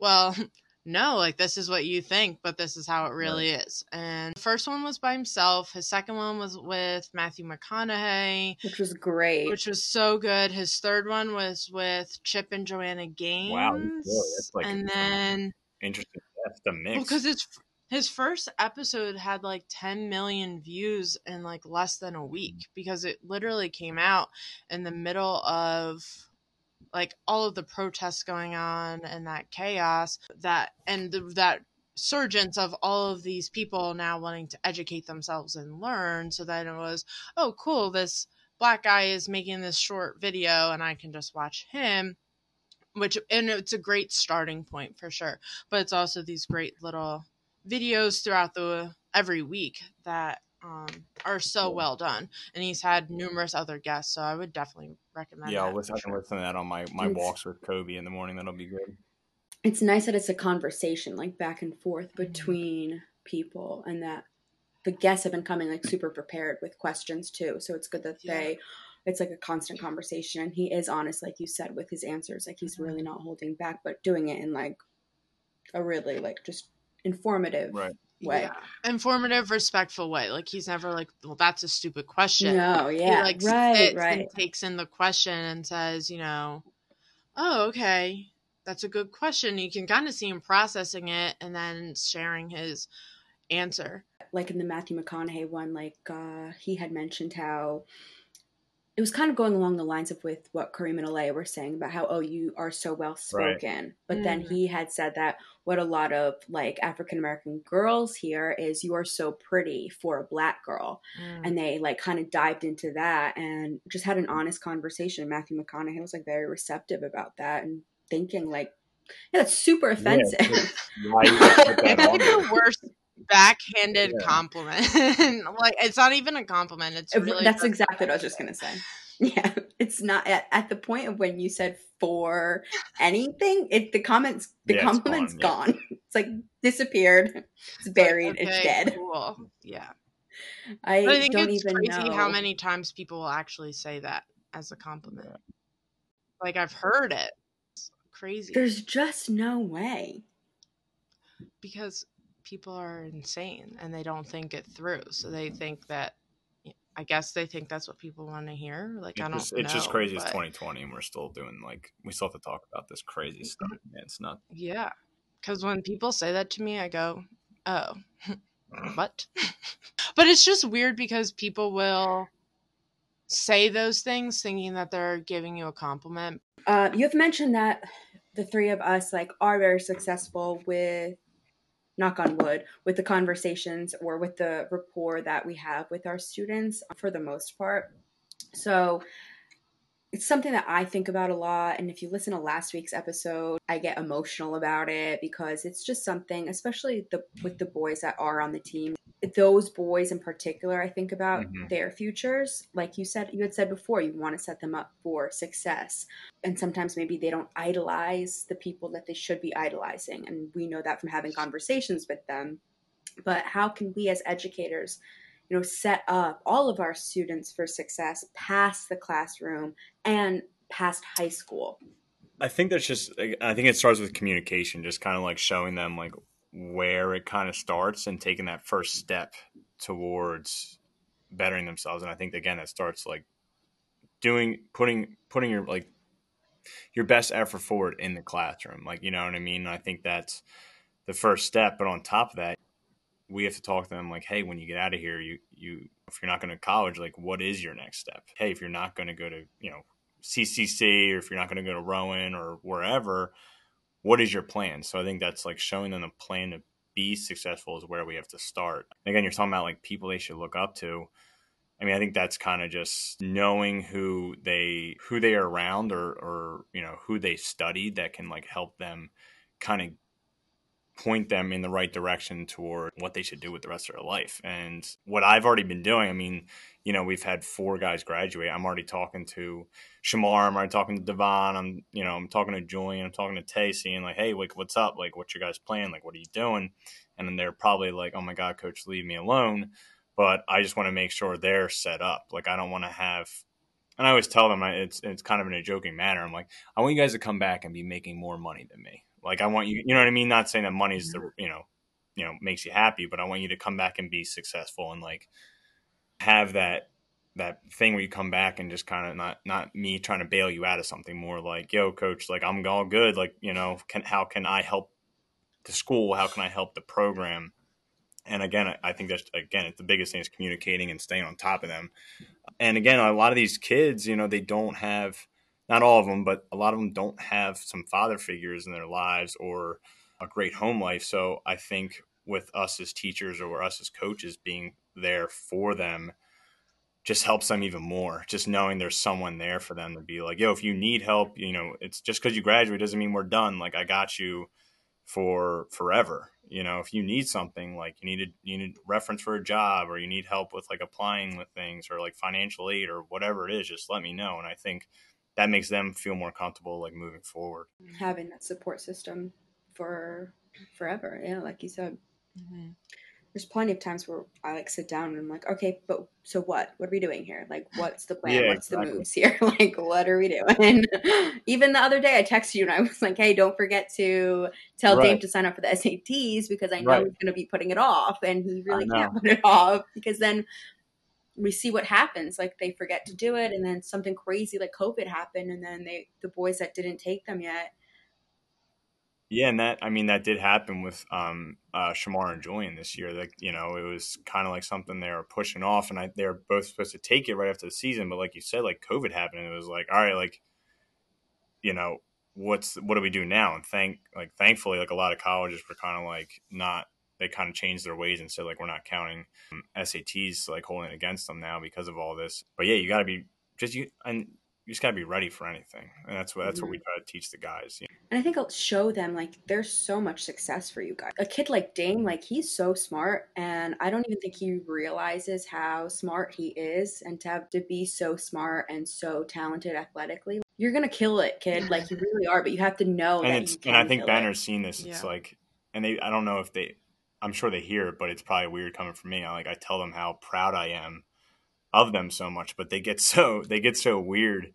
well no like this is what you think but this is how it really is and the first one was by himself his second one was with matthew mcconaughey
which was great.
which was so good. His third one was with Chip and Joanna Gaines.
Wow, really- that's like
and then
Interesting. That's the mix.
because his his first episode had like 10 million views in like less than a week mm. because it literally came out in the middle of like all of the protests going on and that chaos that and the, that surgence of all of these people now wanting to educate themselves and learn. So then it was oh cool this black guy is making this short video and i can just watch him which and it's a great starting point for sure but it's also these great little videos throughout the every week that um, are so well done and he's had numerous other guests so i would definitely recommend
yeah,
that
I'll listen, I can
sure.
listen to that on my, my
It's-
walks with Kobe in the morning. That'll be good.
it's nice that it's a conversation like back and forth
Mm-hmm.
between people and that the guests have been coming like super prepared with questions too so it's good that
Yeah.
they it's like a constant conversation and he is honest like you said with his answers like he's really
Mhm.
not holding back but doing it in like a really like just informative
Right.
way.
Yeah. informative respectful way. Like he's never like well that's a stupid question.
No
he
yeah.
like
right
sits
right.
and takes in the question and says you know oh okay. That's a good question. You can kind of see him processing it and then sharing his answer.
Like in the Matthew McConaughey one, like uh, he had mentioned how it was kind of going along the lines of with what Kareem and Alea were saying about how oh you are so well spoken, but then
Mhm.
he had said that what a lot of like African American girls hear is you are so pretty for a black girl,
Mm.
and they like kind of dived into that and just had an honest conversation. Matthew McConaughey was like very receptive about that and thinking like yeah that's super offensive.
Why you gotta put that
it's
on
like
there?
The worst backhanded
Yeah.
compliment like it's not even a compliment it's really
That's exactly what I was just gonna say. Yeah, it's not at, at the point of when you said for anything. It the comments, the
Yeah, it's
compliment's
gone,
gone. It's like disappeared. It's buried. it's
okay,
dead.
cool yeah
I,
i think
don't
it's
even
crazy
know
how many times people will actually say that as a compliment like i've heard it it's crazy
There's just no way.
because people are insane and they don't think it through so they think that i guess they think that's what people want to hear like i don't
just, it's just
know,
crazy. It's 2020, and we're still doing like we still have to talk about this crazy stuff. Yeah, it's not.
Yeah. Because when people say that to me, I go, oh, what? but it's just weird because people will say those things thinking that they're giving you a compliment.
Uh, you have mentioned that the three of us like are very successful with knock on wood with the conversations or with the rapport that we have with our students for the most part. So it's something that i think about a lot and if you listen to last week's episode i get emotional about it because it's just something especially the with the boys that are on the team those boys in particular i think about
Mhm.
their futures like you said you had said before you want to set them up for success and sometimes maybe they don't idolize the people that they should be idolizing and we know that from having conversations with them but how can we as educators you know set up all of our students for success past the classroom and past high school
I think that's just. I think it starts with communication, just kind of like showing them like where it kind of starts and taking that first step towards bettering themselves. And I think again, it starts like doing putting putting your like your best effort forward in the classroom. Like you know what I mean. I think that's the first step. But on top of that, we have to talk to them like, hey, when you get out of here, you you if you're not going to college, like what is your next step? Hey, if you're not going to go to you know CCC or if you're not going to go to Rowan or wherever, what is your plan? So I think that's like showing them a plan to be successful is where we have to start. And again, you're talking about like people they should look up to. I mean, I think that's kind of just knowing who they who they are around or or you know who they studied that can like help them kind of point them in the right direction toward what they should do with the rest of their life. And what I've already been doing, I mean, you know, we've had four guys graduate. I'm already talking to Shamar, I'm already talking to Devon, I'm, you know, I'm talking to Julian, I'm talking to Tay, seeing like, hey, like, what's up? Like, what's your guys' plan? Like, what are you doing? And then they're probably like, oh my God, coach, leave me alone. But I just want to make sure they're set up. Like, I don't want to have and I always tell them it's it's kind of in a joking manner. I'm like, I want you guys to come back and be making more money than me. Like I want you, you know what I mean? Not saying that money's the, mm-hmm. you know, you know, makes you happy, but I want you to come back and be successful and like have that that thing where you come back and just kind of not not me trying to bail you out of something. More like yo coach like i'm all good. Like you know can how can i help the school? How can i help the program? And again i think that's again it's the biggest thing is communicating and staying on top of them. And again a lot of these kids you know they don't have not all of them, but a lot of them don't have some father figures in their lives or a great home life. So I think with us as teachers or us as coaches being there for them just helps them even more. Just knowing there's someone there for them to be like, yo, if you need help, you know, it's just because you graduate doesn't mean we're done. Like I got you for forever. You know, if you need something like you need a you need reference for a job or you need help with like applying with things or like financial aid or whatever it is, just let me know. And I think that makes them feel more comfortable like moving forward
having that support system for forever yeah like you said mm-hmm. there's plenty of times where i like sit down and i'm like okay but so what what are we doing here like what's the plan yeah, what's exactly. the moves here like what are we doing even the other day i texted you and i was like hey don't forget to tell right. dave to sign up for the sats because i know right. he's going to be putting it off and he really can't put it off because then we see what happens. Like they forget to do it, and then something crazy like COVID happened, and then they the boys that didn't take them yet.
Yeah, and that I mean that did happen with um, uh, Shamar and Julian this year. Like you know, it was kind of like something they were pushing off, and I, they were both supposed to take it right after the season. But like you said, like COVID happened, and it was like, all right, like you know, what's what do we do now? And thank like thankfully, like a lot of colleges were kind of like not they kind of changed their ways and said like we're not counting um, SATs like holding against them now because of all this. But yeah, you got to be just you and you just got to be ready for anything, and that's what that's mm-hmm. what we mm-hmm. try to teach the guys. You know?
And I think I'll show them like there's so much success for you guys. A kid like Dame, like he's so smart, and I don't even think he realizes how smart he is, and to have to be so smart and so talented athletically. You're gonna kill it, kid. Like you really are, but you have to know.
And it's and I think Banner's it. seen this. It's yeah. like, and they I don't know if they I'm sure they hear it, but it's probably weird coming from me. I like I tell them how proud I am of them so much, but they get so they get so weird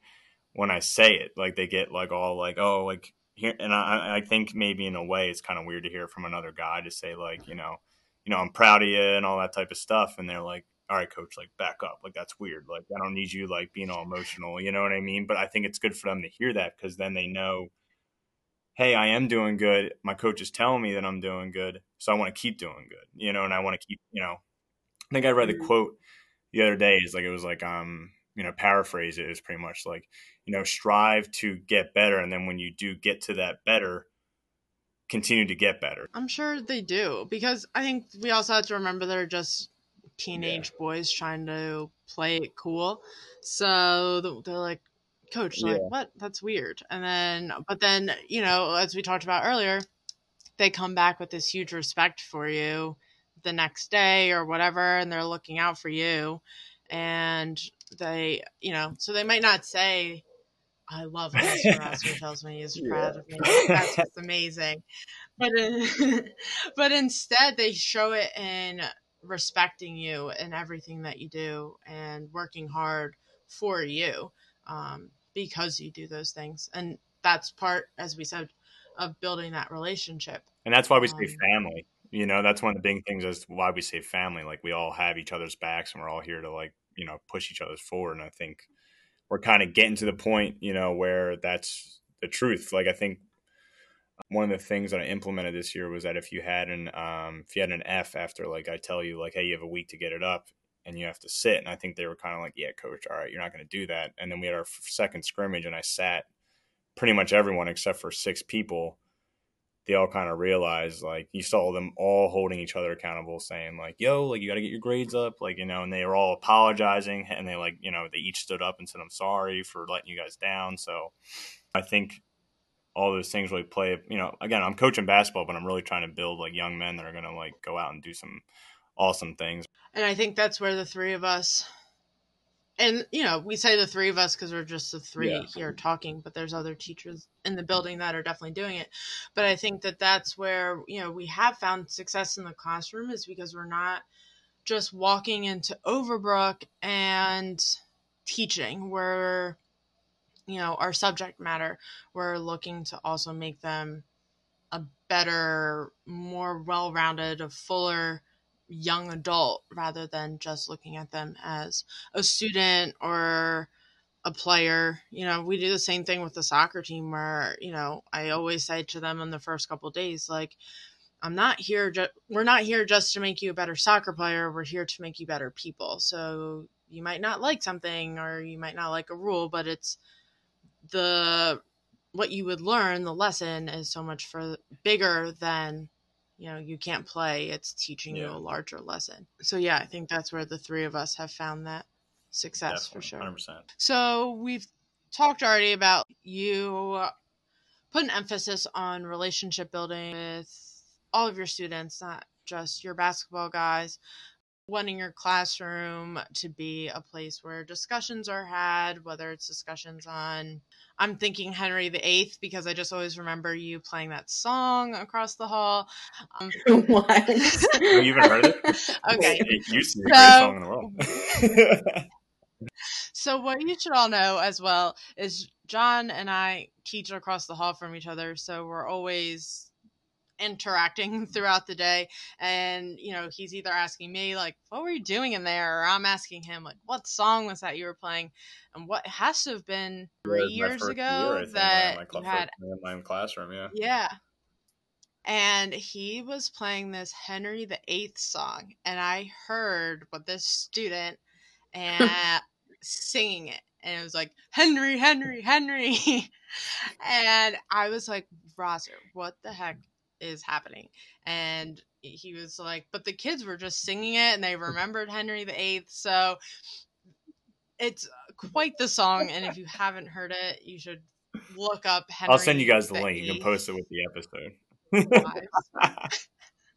when I say it. Like they get like all like oh like here, and I I think maybe in a way it's kind of weird to hear from another guy to say like you know you know I'm proud of you and all that type of stuff, and they're like all right coach like back up like that's weird like I don't need you like being all emotional you know what I mean but I think it's good for them to hear that because then they know hey, I am doing good. My coach is telling me that I'm doing good, so I want to keep doing good, you know, and I want to keep, you know. I think I read the mm-hmm. quote the other day. Is like it was like um, you know, paraphrase it is pretty much like, you know, strive to get better, and then when you do get to that better, continue to get better.
I'm sure they do because I think we also have to remember they're just teenage yeah. boys trying to play it cool. So they're like, coach like yeah. what that's weird and then but then you know as we talked about earlier they come back with this huge respect for you the next day or whatever and they're looking out for you and they you know so they might not say I love when Mr. Tells me he's proud of me. That's just amazing. But but instead they show it in respecting you and everything that you do and working hard for you. Um, because you do those things. And that's part, as we said, of building that relationship.
And that's why we say um, family. You know, that's one of the big things is why we say family. Like we all have each other's backs and we're all here to like, you know, push each other's forward. And I think we're kind of getting to the point, you know, where that's the truth. Like I think one of the things that I implemented this year was that if you had an um, if you had an F after like I tell you like hey you have a week to get it up and you have to sit. And I think they were kind of like, yeah, coach, all right, you're not going to do that. And then we had our second scrimmage, and I sat pretty much everyone except for six people. They all kind of realized, like, you saw them all holding each other accountable, saying, like, yo, like, you got to get your grades up. Like, you know, and they were all apologizing. And they, like, you know, they each stood up and said, I'm sorry for letting you guys down. So I think all those things really play. You know, again, I'm coaching basketball, but I'm really trying to build like young men that are going to like go out and do some awesome things.
And I think that's where the three of us, and you know, we say the three of us because we're just the three yeah. here talking, but there's other teachers in the building that are definitely doing it. But I think that that's where you know we have found success in the classroom is because we're not just walking into Overbrook and teaching. We're you know our subject matter we're looking to also make them a better more well-rounded a fuller young adult rather than just looking at them as a student or a player. You know we do the same thing with the soccer team where you know i always say to them in the first couple days like i'm not here just we're not here just to make you a better soccer player. We're here to make you better people. So you might not like something or you might not like a rule but it's the what you would learn the lesson is so much for bigger than you know you can't play it's teaching yeah. you a larger lesson so yeah i think that's where the three of us have found that success Definitely, for sure 100%. so we've talked already about you put an emphasis on relationship building with all of your students not just your basketball guys wanting your classroom to be a place where discussions are had, whether it's discussions on, I'm thinking Henry VIII because I just always remember you playing that song across the hall. Um,
what? Have you even heard it?
okay.
It used to be the so, greatest song in the
world. so, what you should all know as well is John and I teach across the hall from each other, so we're always interacting throughout the day and you know he's either asking me like what were you doing in there? or i'm asking him like what song was that you were playing? and what has to have been three years ago year, that
you had in my classroom yeah.
Yeah. And he was playing this henry the eighth song and i heard what this student and singing it and it was like henry henry henry. And i was like Rosser, what the heck is happening. And he was like, but the kids were just singing it and they mm-hmm. remembered Henry VIII. So it's quite the song. And if you haven't heard it, you should look up Henry.
I'll send you guys the, the link. You can post it with the episode.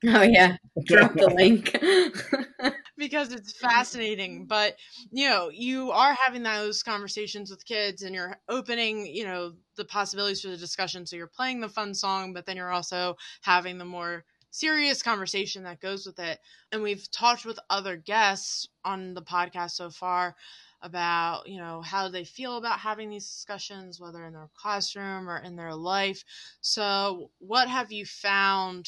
oh, yeah. Drop the link.
because it's fascinating. But you know, you are having those conversations with kids, and you're opening, you know, the possibilities for the discussion. So you're playing the fun song, but then you're also having the more serious conversation that goes with it. And we've talked with other guests on the podcast so far about you know how they feel about having these discussions whether in their classroom or in their life so what have you found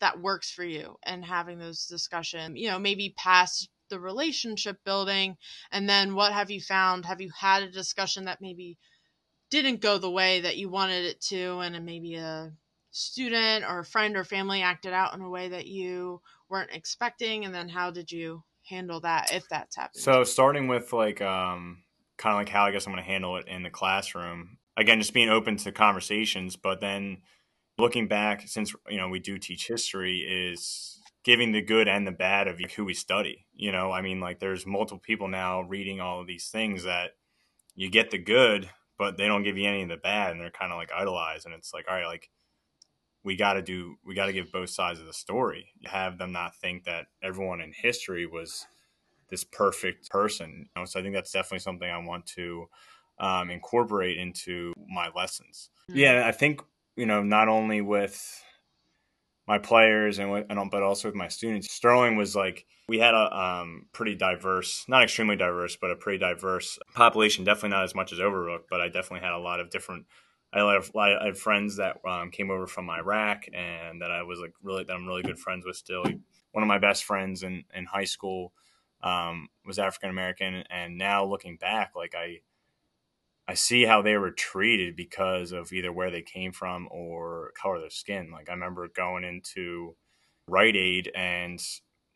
that works for you and having those discussions, you know, maybe past the relationship building and then what have you found? Have you had a discussion that maybe didn't go the way that you wanted it to and maybe a student or a friend or family acted out in a way that you weren't expecting and then how did you handle that if that's happened?
So starting with like um kind of like how I guess I'm going to handle it in the classroom. Again, just being open to conversations, but then looking back, since you know we do teach history, is giving the good and the bad of who we study. You know, I mean, like there's multiple people now reading all of these things that you get the good, but they don't give you any of the bad, and they're kind of like idolized. And it's like, all right, like we got to do, we got to give both sides of the story. Have them not think that everyone in history was this perfect person. You know? So I think that's definitely something I want to um, incorporate into my lessons. Mm-hmm. Yeah, I think you know, not only with my players and, with, and but also with my students. Sterling was like we had a um, pretty diverse, not extremely diverse, but a pretty diverse population. Definitely not as much as Overbrook, but I definitely had a lot of different. I had, I had friends that um, came over from Iraq, and that I was like really that I'm really good friends with still. One of my best friends in in high school um, was African American, and now looking back, like I I see how they were treated because of either where they came from or color of their skin. Like I remember going into Rite Aid and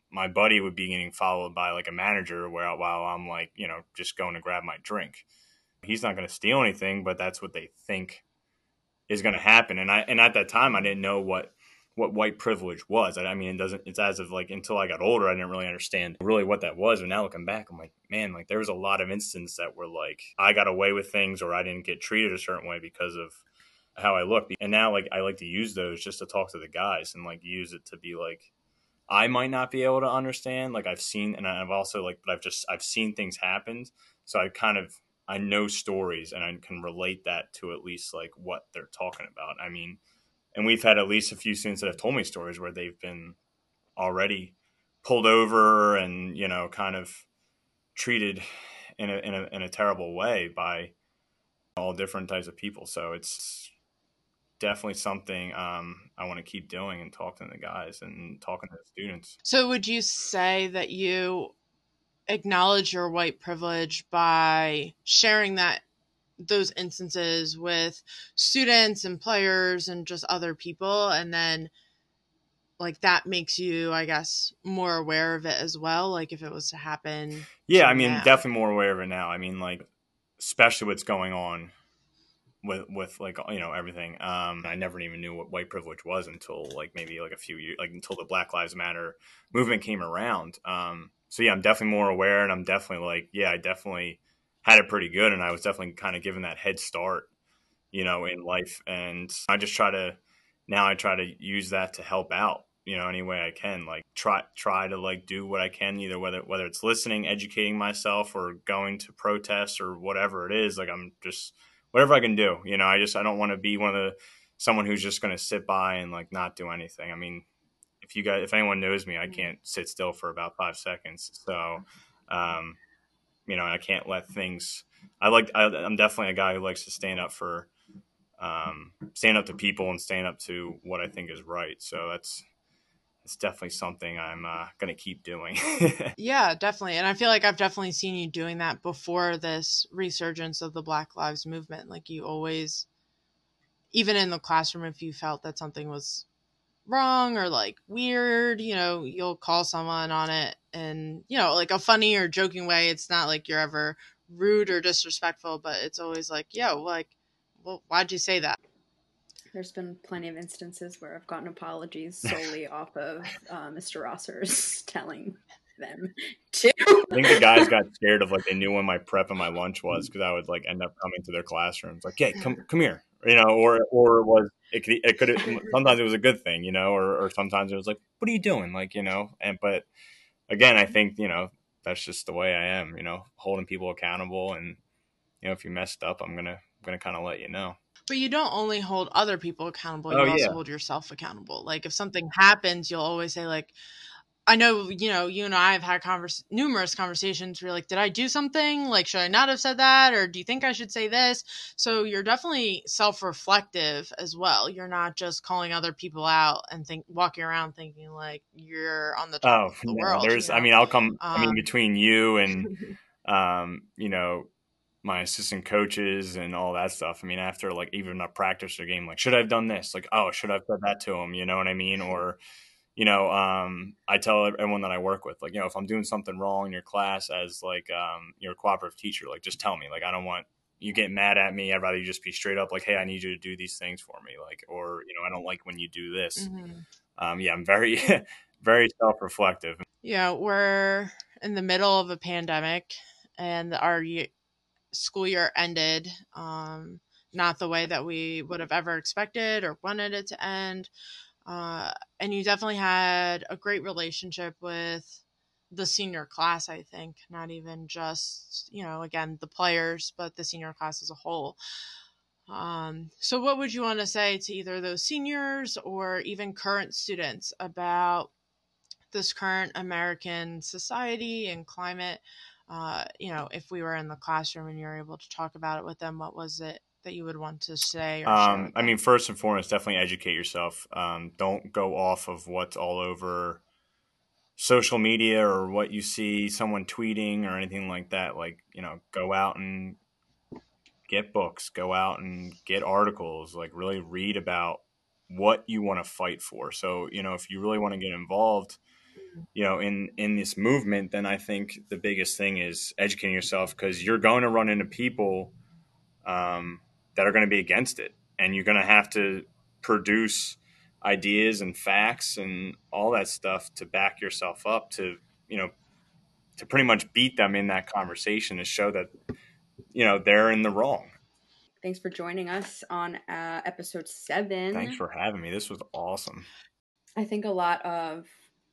my buddy would be getting followed by like a manager where while I'm like, you know, just going to grab my drink. He's not going to steal anything, but that's what they think is going to happen. And I and at that time I didn't know what what white privilege was. I mean, it doesn't. It's as of like until I got older, I didn't really understand really what that was. And now looking back, I'm like, man, like there was a lot of instances that were like I got away with things, or I didn't get treated a certain way because of how I look. And now like I like to use those just to talk to the guys and like use it to be like I might not be able to understand. Like I've seen and I've also like but I've just I've seen things happen. So I kind of I know stories and I can relate that to at least like what they're talking about. I mean, and we've had at least a few students that have told me stories where they've been already pulled over and you know kind of treated in a in a, in a terrible way by all different types of people. So it's definitely something um, I want to keep doing and talking to the guys and talking to the students.
So would you say that you acknowledge your white privilege by sharing that those instances with students and players and just other people and then like that makes you i guess more aware of it as well like if it was to happen
yeah i mean now. definitely more aware of it now. I mean like especially what's going on with with like you know everything. Um i never even knew what white privilege was until like maybe like a few years like until the black lives matter movement came around. Um so yeah i'm definitely more aware and i'm definitely like yeah i definitely had it pretty good and i was definitely kind of given that head start you know in life and i just try to now i try to use that to help out you know any way i can like try try to like do what i can either whether whether it's listening educating myself or going to protests or whatever it is like i'm just whatever i can do you know i just i don't want to be one of the someone who's just going to sit by and like not do anything i mean if you guys if anyone knows me i mm-hmm. can't sit still for about five seconds so um you know i can't let things i like I, i'm definitely a guy who likes to stand up for um, stand up to people and stand up to what I think is right. So that's it's definitely something I'm uh, going to keep doing.
yeah, definitely. And I feel like I've definitely seen you doing that before this resurgence of the Black Lives Movement. Like you always, even in the classroom, if you felt that something was wrong or like weird, you know, you'll call someone on it and, you know, like a funny or joking way. It's not like you're ever rude or disrespectful, but it's always like, yo, like, well, why'd you say that?
There's been plenty of instances where I've gotten apologies solely off of uh, Mr. Rosser's telling them to.
I think the guys got scared of like they knew when my prep and my lunch was because I would like end up coming to their classrooms like, "Yeah, come come here," you know, or or it was it could it could sometimes it was a good thing, you know, or or sometimes it was like, "What are you doing?" Like you know, and but again, I think you know that's just the way I am, you know, holding people accountable, and you know, if you messed up, I'm gonna I'm gonna kind of let you know.
But you don't only hold other people accountable, oh, you oh, also yeah. hold yourself accountable. Like if something happens, you'll always say like I know, you know, you and I have had converse, numerous conversations where like, did I do something? Like, should I not have said that? Or do you think I should say this? So you're definitely self-reflective as well. You're not just calling other people out and think walking around thinking like you're on the top oh, of the world.
There's,
you know?
I mean, I'll come, um, I mean, um, between you and, um, you know, my assistant coaches and all that stuff. I mean, after like even a practice or game, like should I have done this? Like, oh, should I have said that to him? You know what I mean? Or, you know, um, I tell everyone that I work with, like, you know, if I'm doing something wrong in your class as like um, your cooperative teacher, like just tell me. Like, I don't want you get mad at me. I'd rather you just be straight up, like, hey, I need you to do these things for me, like, or you know, I don't like when you do this. Mm-hmm. Um, yeah, I'm very, very self reflective.
Yeah, we're in the middle of a pandemic, and our school year ended um, not the way that we would have ever expected or wanted it to end. Uh, and you definitely had a great relationship with the senior class, I think, not even just, you know, again, the players, but the senior class as a whole. Um, so, what would you want to say to either those seniors or even current students about this current American society and climate? uh, you know, if we were in the classroom and you're able to talk about it with them, what was it that you would want to say?
Um, I mean, first and foremost, definitely educate yourself. Um, don't go off of what's all over social media or what you see someone tweeting or anything like that. Like, you know, go out and get books, go out and get articles, like really read about what you want to fight for. So, you know, if you really want to get involved, you know in in this movement then i think the biggest thing is educating yourself because you're going to run into people um, that are going to be against it and you're going to have to produce ideas and facts and all that stuff to back yourself up to you know to pretty much beat them in that conversation to show that you know they're in the wrong
thanks for joining us on uh, episode seven.
Thanks for having me. This was awesome.
I think a lot of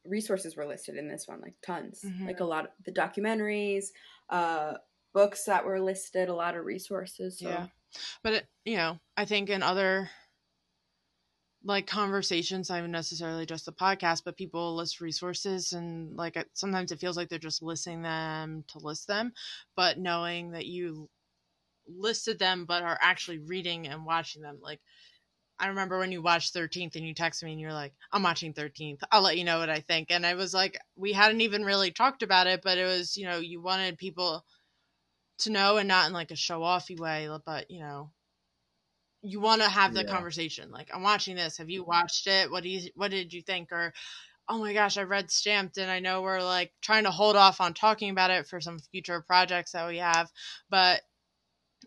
resources were listed in this one, like tons.
Mhm.
Like a lot of the documentaries, uh, books that were listed, a lot of resources. So.
Yeah. But it, you know, I think in other like conversations, not necessarily just the podcast, but people list resources and like sometimes it feels like they're just listing them to list them, but knowing that you listed them but are actually reading and watching them, like I remember when you watched 13th and you texted me and you're like, I'm watching 13th. I'll let you know what I think. And I was like, we hadn't even really talked about it, but it was, you know, you wanted people to know and not in like a show offy way, but you know, you want to have the
Yeah.
conversation. Like, I'm watching this. Have you mm-hmm. watched it? What do you, what did you think? Or, oh my gosh, I read Stamped and I know we're like trying to hold off on talking about it for some future projects that we have, but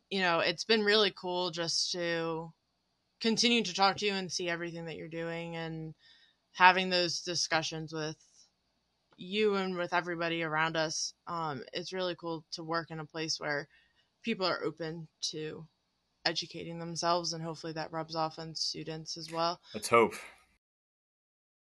you know, it's been really cool just to continue to talk to you and see everything that you're doing and having those discussions with you and with everybody around us. Um, it's really cool to work in a place where people are open to educating themselves and hopefully that rubs off on students as well.
Let's hope.